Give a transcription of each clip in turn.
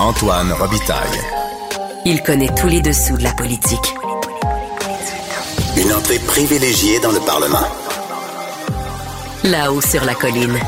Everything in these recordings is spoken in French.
Antoine Robitaille. Il connaît tous les dessous de la politique. Une entrée privilégiée dans le Parlement. Là-haut sur la colline.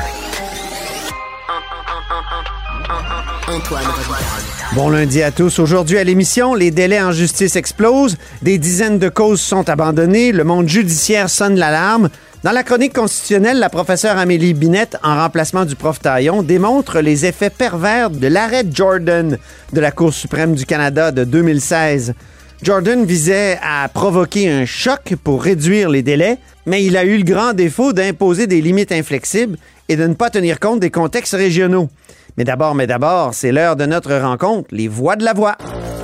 Antoine Robitaille. Bon lundi à tous. Aujourd'hui à l'émission, les délais en justice explosent, des dizaines de causes sont abandonnées, le monde judiciaire sonne l'alarme. Dans la chronique constitutionnelle, la professeure Amélie Binette, en remplacement du prof Taillon, démontre les effets pervers de l'arrêt Jordan de la Cour suprême du Canada de 2016. Jordan visait à provoquer un choc pour réduire les délais, mais il a eu le grand défaut d'imposer des limites inflexibles et de ne pas tenir compte des contextes régionaux. Mais d'abord, mais d'abord, c'est l'heure de notre rencontre, les voix de la voix.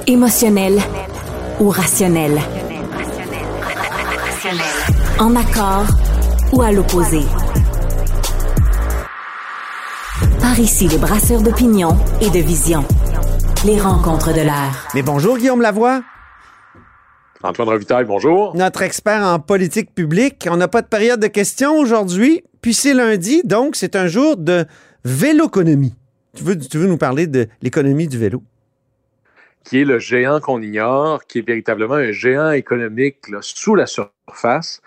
Émotionnel ou rationnel. En accord ou à l'opposé. Par ici, les brasseurs d'opinion et de vision. Les rencontres de l'air. Mais bonjour Guillaume Lavoie, Antoine Revitaille, bonjour. notre expert en politique publique. On n'a pas de période de questions aujourd'hui, puis c'est lundi, donc c'est un jour de véloconomie. Tu veux, tu veux nous parler de l'économie du vélo? Qui est le géant qu'on ignore, qui est véritablement un géant économique là, sous la surface.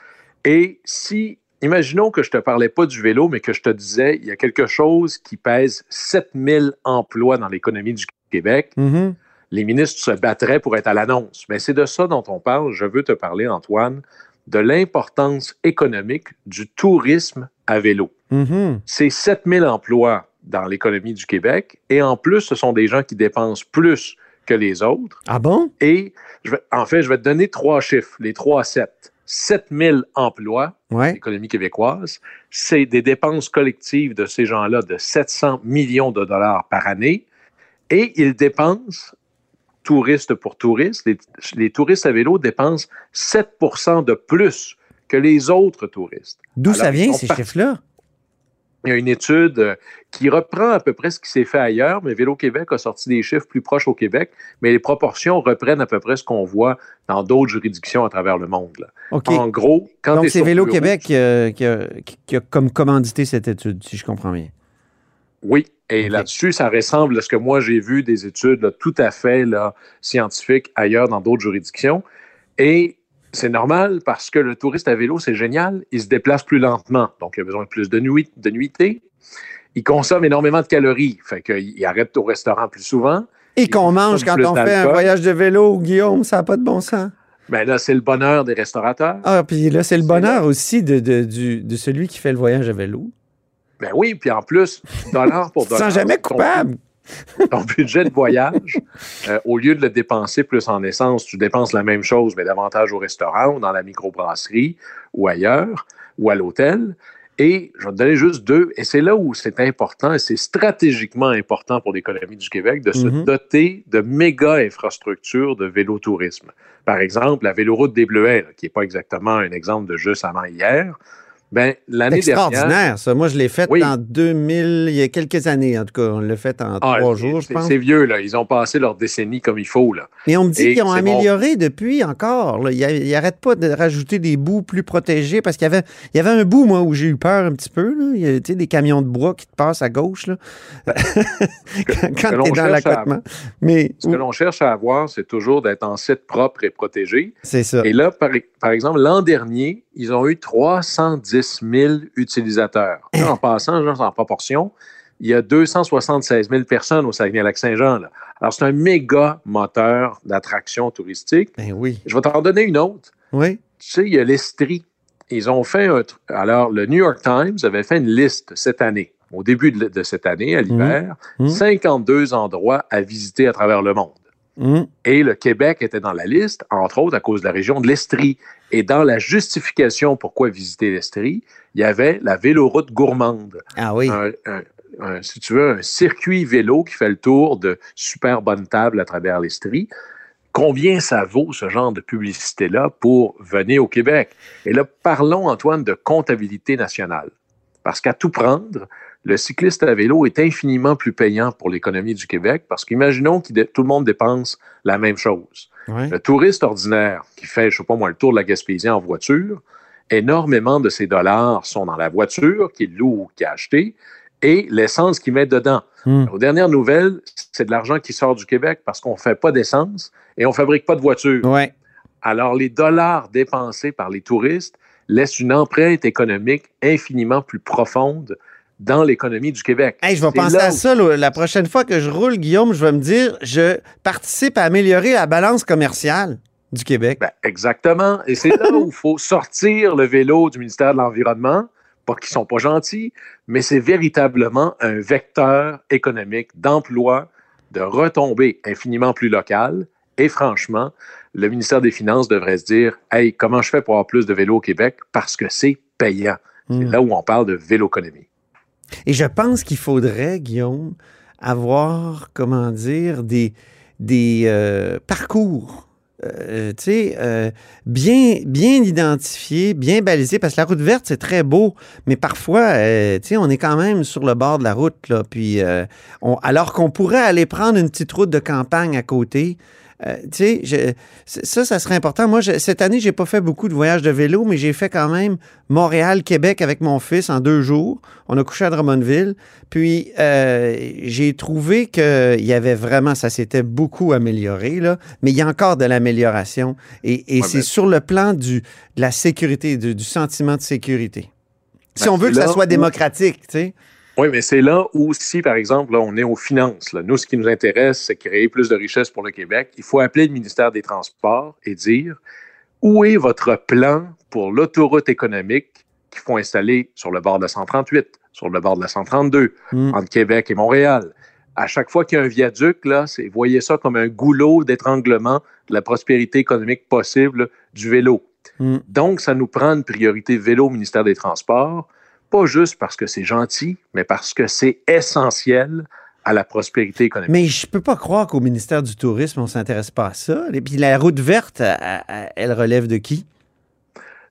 Et si, imaginons que je te parlais pas du vélo, mais que je te disais, il y a quelque chose qui pèse 7000 emplois dans l'économie du Québec, Mhm. les ministres se battraient pour être à l'annonce. Mais c'est de ça dont on parle. Je veux te parler, Antoine, de l'importance économique du tourisme à vélo. Mhm. C'est 7000 emplois dans l'économie du Québec. Et en plus, ce sont des gens qui dépensent plus que les autres. Ah bon? Et je vais- en fait, je vais te donner trois chiffres, les trois 7. 7000 emplois, Ouais. l'économie québécoise, c'est des dépenses collectives de ces gens-là de 700 millions de dollars par année. Et ils dépensent, touristes pour touristes, les, les touristes à vélo dépensent 7% de plus que les autres touristes. D'où ça vient, ces chiffres-là? Il y a une étude euh, qui reprend à peu près ce qui s'est fait ailleurs, mais Vélo Québec a sorti des chiffres plus proches au Québec, mais les proportions reprennent à peu près ce qu'on voit dans d'autres juridictions à travers le monde. là. En gros, quand Donc, c'est Vélo Québec qui a, qui a- qui a comme commandité cette étude, si je comprends bien. Oui, et là-dessus, ça ressemble à ce que moi j'ai vu des études là, tout à fait là, scientifiques ailleurs dans d'autres juridictions. Et c'est normal parce que le touriste à vélo, c'est génial. Il se déplace plus lentement, donc il a besoin de plus de, nuit, de nuitées. Il consomme énormément de calories, fait qu'il arrête au restaurant plus souvent. Et qu'on mange quand on fait un voyage de vélo, Guillaume, ça n'a pas de bon sens. Ben là, c'est le bonheur des restaurateurs. Ah, puis là, c'est le bonheur là. aussi de, de- du- de celui qui fait le voyage à vélo. Ben oui, puis en plus, dollar pour dollar. jamais ton- coupable. ton budget de voyage, euh, au lieu de le dépenser plus en essence, tu dépenses la même chose, mais davantage au restaurant ou dans la microbrasserie ou ailleurs ou à l'hôtel. Et je vais te donner juste deux, et c'est là où c'est important, et c'est stratégiquement important pour l'économie du Québec de se Mhm. doter de méga infrastructures de vélotourisme. Par exemple, la véloroute des Bleuets, là, qui n'est pas exactement un exemple de juste avant hier, ben, C'est l'année dernière, extraordinaire, ça. Moi, je l'ai fait Oui. en 2000, il y a quelques années, en tout cas. On l'a fait en Ah, trois jours, je pense. C'est vieux, là. Ils ont passé leur décennie comme il faut, là. Et on me dit qu'ils ont bon. amélioré depuis encore. là. Ils n'arrêtent pas de rajouter des bouts plus protégés parce qu'il y avait, il y avait un bout, moi, où j'ai eu peur un petit peu. là. Il y a tu sais, des camions de bois qui te passent à gauche là. quand que tu es dans l'accotement. Mais Ce que l'on cherche à avoir, c'est toujours d'être en site propre et protégé. c'est ça. Et là, par, par exemple, l'an dernier, ils ont eu 310 000 utilisateurs. Là, en passant, genre, en proportion, il y a 276 000 personnes au Saguenay-Lac-Saint-Jean. Alors, c'est un méga moteur d'attraction touristique. Ben oui. Je vais t'en donner une autre. Oui. Tu sais, il y a l'Estrie. Ils ont fait un... Alors, le New York Times avait fait une liste cette année, au début de, de cette année, à l'hiver, Mhm. 52 endroits à visiter à travers le monde. Hum. Et le Québec était dans la liste, entre autres à cause de la région de l'Estrie. Et dans la justification pourquoi visiter l'Estrie, il y avait la véloroute gourmande. Ah oui. Un, un- un- si tu veux, un circuit vélo qui fait le tour de super bonnes tables à travers l'Estrie. Combien ça vaut ce genre de publicité-là pour venir au Québec? Et là, parlons, Antoine, de comptabilité nationale. Parce qu'à tout prendre, le cycliste à vélo est infiniment plus payant pour l'économie du Québec parce qu'imaginons que tout le monde dépense la même chose. Le touriste ordinaire qui fait, je sais pas moi, le tour de la Gaspésie en voiture, énormément de ses dollars sont dans la voiture qu'il loue ou qu'il a acheté et l'essence qu'ils mettent dedans. Hmm. Aux dernières nouvelles, c'est de l'argent qui sort du Québec parce qu'on ne fait pas d'essence et on ne fabrique pas de voitures. Ouais. Alors, les dollars dépensés par les touristes laissent une empreinte économique infiniment plus profonde dans l'économie du Québec. Hey, je vais penser à où- ça là, la prochaine fois que je roule, Guillaume, je vais me dire, je participe à améliorer la balance commerciale du Québec. Ben, exactement. Et c'est là où il faut sortir le vélo du ministère de l'Environnement. Pas qu'ils sont pas gentils, mais c'est véritablement un vecteur économique d'emploi, de retombées infiniment plus locales. Et franchement, le ministère des Finances devrait se dire Hey, comment je fais pour avoir plus de vélos au Québec? Parce que c'est payant. C'est Hmm. là où on parle de véloéconomie. Et je pense qu'il faudrait, Guillaume, avoir, comment dire, des, euh, parcours. euh, tu sais, euh, bien, bien identifiés, bien balisés, parce que la route verte, c'est très beau, mais parfois, tu sais, on est quand même sur le bord de la route, là, puis alors qu'on pourrait aller prendre une petite route de campagne à côté. Euh, tu sais, ça, ça serait important. Moi, je- cette année, j'ai pas fait beaucoup de voyages de vélo, mais j'ai fait quand même Montréal-Québec avec mon fils en deux jours. On a couché à Drummondville. Puis, euh, j'ai trouvé qu'il y avait vraiment, ça s'était beaucoup amélioré, là, mais il y a encore de l'amélioration. Et, et Ouais, c'est ben- sur le plan du, de la sécurité, du, du sentiment de sécurité. Si Ben, on veut que ça soit démocratique, tu sais. Oui, mais c'est là où, si par exemple, là, on est aux finances, là, nous, ce qui nous intéresse, c'est créer plus de richesses pour le Québec. Il faut appeler le ministère des Transports et dire où est votre plan pour l'autoroute économique qu'il faut installer sur le bord de la 138, sur le bord de la 132, Mm. entre Québec et Montréal? À chaque fois qu'il y a un viaduc, là, c'est, voyez ça comme un goulot d'étranglement de la prospérité économique possible du vélo. Mm. Donc, ça nous prend une priorité vélo au ministère des Transports, pas juste parce que c'est gentil, mais parce que c'est essentiel à la prospérité économique. Mais je peux pas croire qu'au ministère du Tourisme, on s'intéresse pas à ça. Et puis la route verte, elle, relève de qui?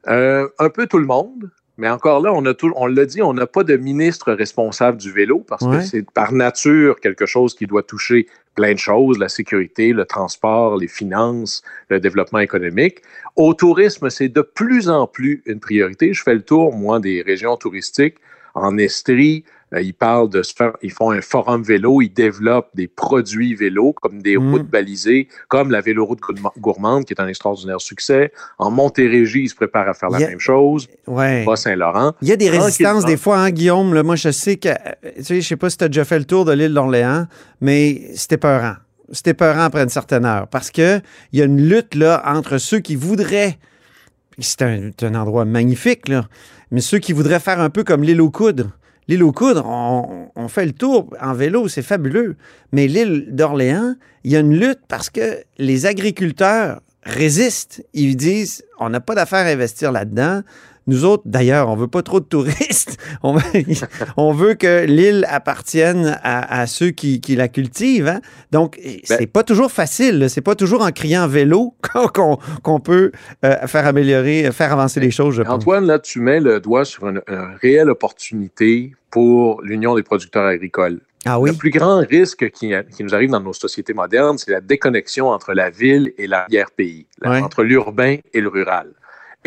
Euh, un peu tout le monde, mais encore là, on a tout, on l'a dit, on n'a pas de ministre responsable du vélo parce Ouais. que c'est par nature quelque chose qui doit toucher plein de choses, la sécurité, le transport, les finances, le développement économique. Au tourisme, c'est de plus en plus une priorité. Je fais le tour, moi, des régions touristiques. En Estrie, euh, ils parlent de se faire, ils font un forum vélo, ils développent des produits vélo comme des Mm. routes balisées, comme la véloroute gourma- gourmande, qui est un extraordinaire succès. En Montérégie, ils se préparent à faire la a- même chose. Ouais. Bas-Saint-Laurent. Il y a des résistances des fois, hein, Guillaume. Là, moi, je sais que, tu sais, je sais pas si tu as déjà fait le tour de l'île d'Orléans, mais c'était peurant. C'était peurant après une certaine heure parce que il y a une lutte là entre ceux qui voudraient, c'est un, endroit magnifique là, mais ceux qui voudraient faire un peu comme l'île aux coudes. L'île aux coudes, on, on fait le tour en vélo, c'est fabuleux. Mais l'île d'Orléans, il y a une lutte parce que les agriculteurs résistent. Ils disent, on n'a pas d'affaire à investir là-dedans. Nous autres, d'ailleurs, on veut pas trop de touristes. On veut, on veut que l'île appartienne à, à ceux qui, qui la cultivent. hein. Donc, c'est pas toujours facile. C'est pas toujours en criant vélo qu'on peut euh, faire améliorer, faire avancer les choses, je pense. Antoine, là, tu mets le doigt sur une, une réelle opportunité pour l'Union des producteurs agricoles. Ah oui? Le plus grand risque qui, qui nous arrive dans nos sociétés modernes, c'est la déconnexion entre la ville et l'arrière-pays, entre l'urbain et le rural.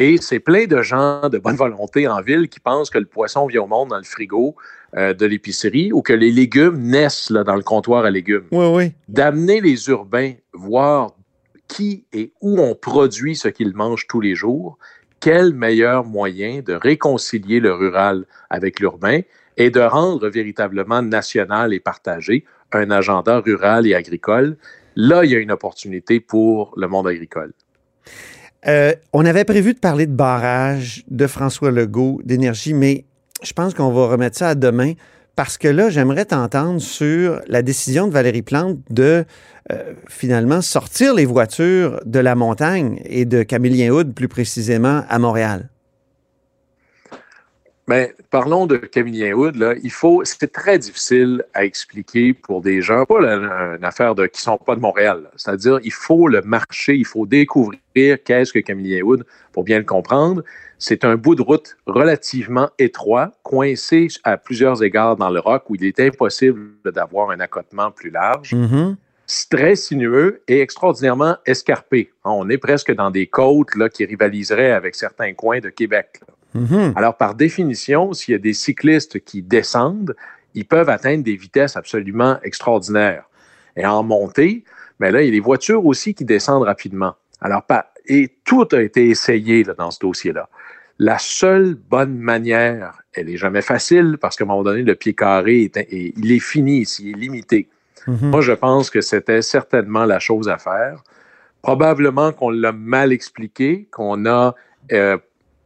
Et c'est plein de gens de bonne volonté en ville qui pensent que le poisson vient au monde dans le frigo euh, de l'épicerie ou que les légumes naissent là, dans le comptoir à légumes. Oui, oui. D'amener les urbains voir qui et où on produit ce qu'ils mangent tous les jours, quel meilleur moyen de réconcilier le rural avec l'urbain et de rendre véritablement national et partagé un agenda rural et agricole. Là, il y a une opportunité pour le monde agricole. Euh, on avait prévu de parler de barrage de François Legault, d'énergie, mais je pense qu'on va remettre ça à demain parce que là, j'aimerais t'entendre sur la décision de Valérie Plante de euh, finalement sortir les voitures de la montagne et de Camillien-Houd plus précisément à Montréal. Mais parlons de Camillien Hood. Là. Il faut, c'est très difficile à expliquer pour des gens, pas une affaire de qui sont pas de Montréal. C'est-à-dire, il faut le marcher, il faut découvrir qu'est-ce que Camillien Hood pour bien le comprendre. C'est un bout de route relativement étroit, coincé à plusieurs égards dans le roc, où il est impossible d'avoir un accotement plus large. C'est très sinueux et extraordinairement escarpé. On est presque dans des côtes là, qui rivaliseraient avec certains coins de Québec. là. Mhm. Alors, par définition, s'il y a des cyclistes qui descendent, ils peuvent atteindre des vitesses absolument extraordinaires. Et en montée, mais là, il y a des voitures aussi qui descendent rapidement. Alors, et tout a été essayé dans ce dossier-là. La seule bonne manière, elle n'est jamais facile parce qu'à un moment donné, le pied carré, est, il est fini, il est limité. Mhm. Moi, je pense que c'était certainement la chose à faire. Probablement qu'on l'a mal expliqué, qu'on n'a euh,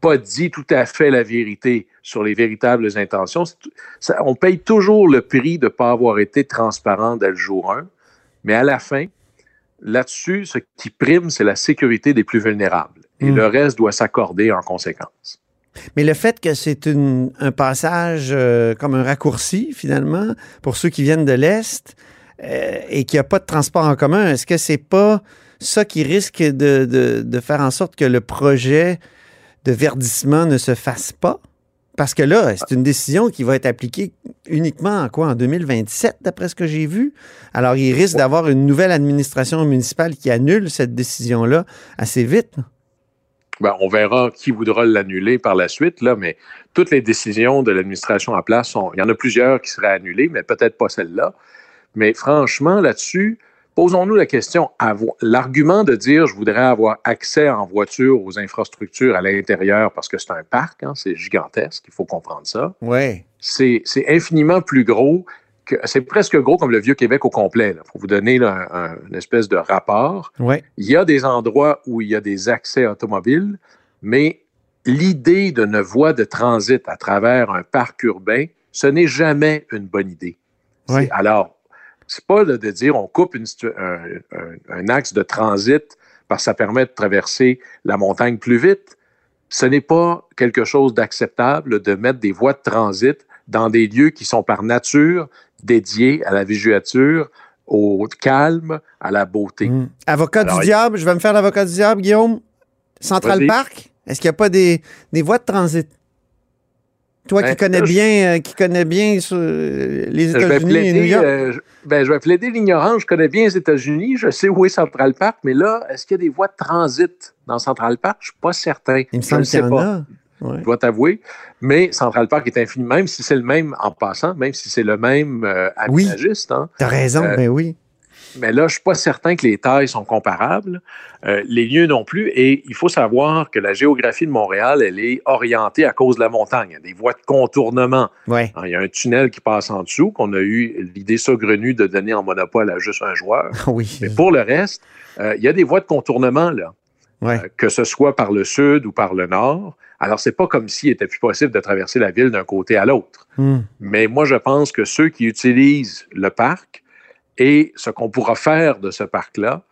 pas dit tout à fait la vérité sur les véritables intentions. on paye toujours le prix de ne pas avoir été transparent dès le jour 1, mais à la fin, là-dessus, ce qui prime, c'est la sécurité des plus vulnérables. Et hmm. le reste doit s'accorder en conséquence. Mais le fait que c'est un passage euh, comme un raccourci, finalement, pour ceux qui viennent de l'Est euh, et qu'il n'y a pas de transport en commun, est-ce que c'est pas ça qui risque de, de, faire en sorte que le projet de verdissement ne se fasse pas? Parce que là, c'est une décision qui va être appliquée uniquement en quoi? En 2027, d'après ce que j'ai vu? Alors, il risque d'avoir une nouvelle administration municipale qui annule cette décision-là assez vite. Ben, on verra qui voudra l'annuler par la suite, là, mais toutes les décisions de l'administration en place, sont, il y en a plusieurs qui seraient annulées, mais peut-être pas celle-là. Mais franchement, là-dessus, Posons-nous la question, l'argument de dire je voudrais avoir accès en voiture aux infrastructures à l'intérieur parce que c'est un parc, hein, c'est gigantesque, il faut comprendre ça. Ouais. C'est infiniment plus gros que c'est presque gros comme le vieux Québec au complet. Pour vous donner une espèce de rapport, ouais. il y a des endroits où il y a des accès automobiles, mais l'idée d'une voie de transit à travers un parc urbain, ce n'est jamais une bonne idée. Ouais. Alors, c'est pas de dire on coupe un, axe de transit parce que ça permet de traverser la montagne plus vite. Ce n'est pas quelque chose d'acceptable de mettre des voies de transit dans des lieux qui sont par nature dédiés à la végétature, au calme, à la beauté. Mmh. Avocat du diable, je vais me faire l'avocat du diable, Guillaume. Central Park, est-ce qu'il n'y a pas des, des voies de transit? Toi qui ben, connais bien, euh, qui connais bien euh, les États-Unis et New York. Euh, ben, je vais plaider l'ignorance. Je connais bien les États-Unis. Je sais où est Central Park, mais là, est-ce qu'il y a des voies de transit dans Central Park? Je ne suis pas certain. Il me semble qu'il y en a. Je dois t'avouer. Mais Central Park est infini, même si c'est le même en passant, même si c'est le même aménagiste. Oui. Hein. Tu as raison, mais ben oui. Mais là, je ne suis pas certain que les tailles sont comparables, euh, les lieux non plus. Et il faut savoir que la géographie de Montréal, elle est orientée à cause de la montagne. Il y a des voies de contournement. Ouais. Hein, il y a un tunnel qui passe en dessous, qu'on a eu l'idée saugrenue de donner en monopole à juste un joueur. Oui. Mais pour le reste, euh, il y a des voies de contournement, là. Ouais. Euh, que ce soit par le sud ou par le nord. Alors, c'est pas comme s'il était plus possible de traverser la ville d'un côté à l'autre. Hmm. Mais moi, je pense que ceux qui utilisent le parc et ce qu'on pourra faire de ce parc-là,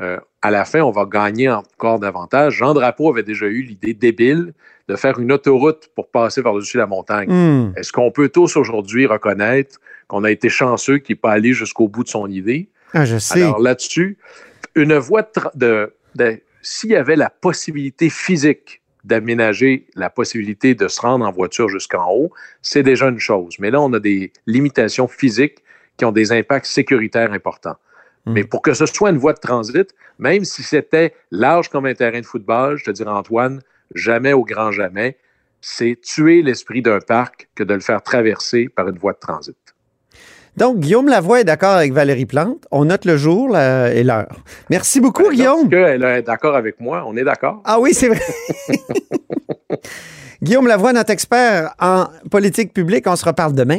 euh, à la fin, on va gagner encore davantage. Jean Drapeau avait déjà eu l'idée débile de faire une autoroute pour passer par-dessus la montagne. Hmm. Est-ce qu'on peut tous aujourd'hui reconnaître qu'on a été chanceux qu'il n'est pas allé jusqu'au bout de son idée? Ah, je sais. Alors là-dessus, une voie de, de s'il y avait la possibilité physique d'aménager la possibilité de se rendre en voiture jusqu'en haut, c'est déjà une chose. Mais là, on a des limitations physiques qui ont des impacts sécuritaires importants. Hmm. Mais pour que ce soit une voie de transit, même si c'était large comme un terrain de football, je te dirais, Antoine, jamais au grand jamais, c'est tuer l'esprit d'un parc que de le faire traverser par une voie de transit. Donc, Guillaume Lavoie est d'accord avec Valérie Plante. On note le jour et l'heure. Merci beaucoup, ben, Guillaume. Elle est d'accord avec moi. On est d'accord. Ah oui, c'est vrai. Guillaume Lavoie, notre expert en politique publique. On se reparle demain.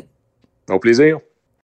Au plaisir.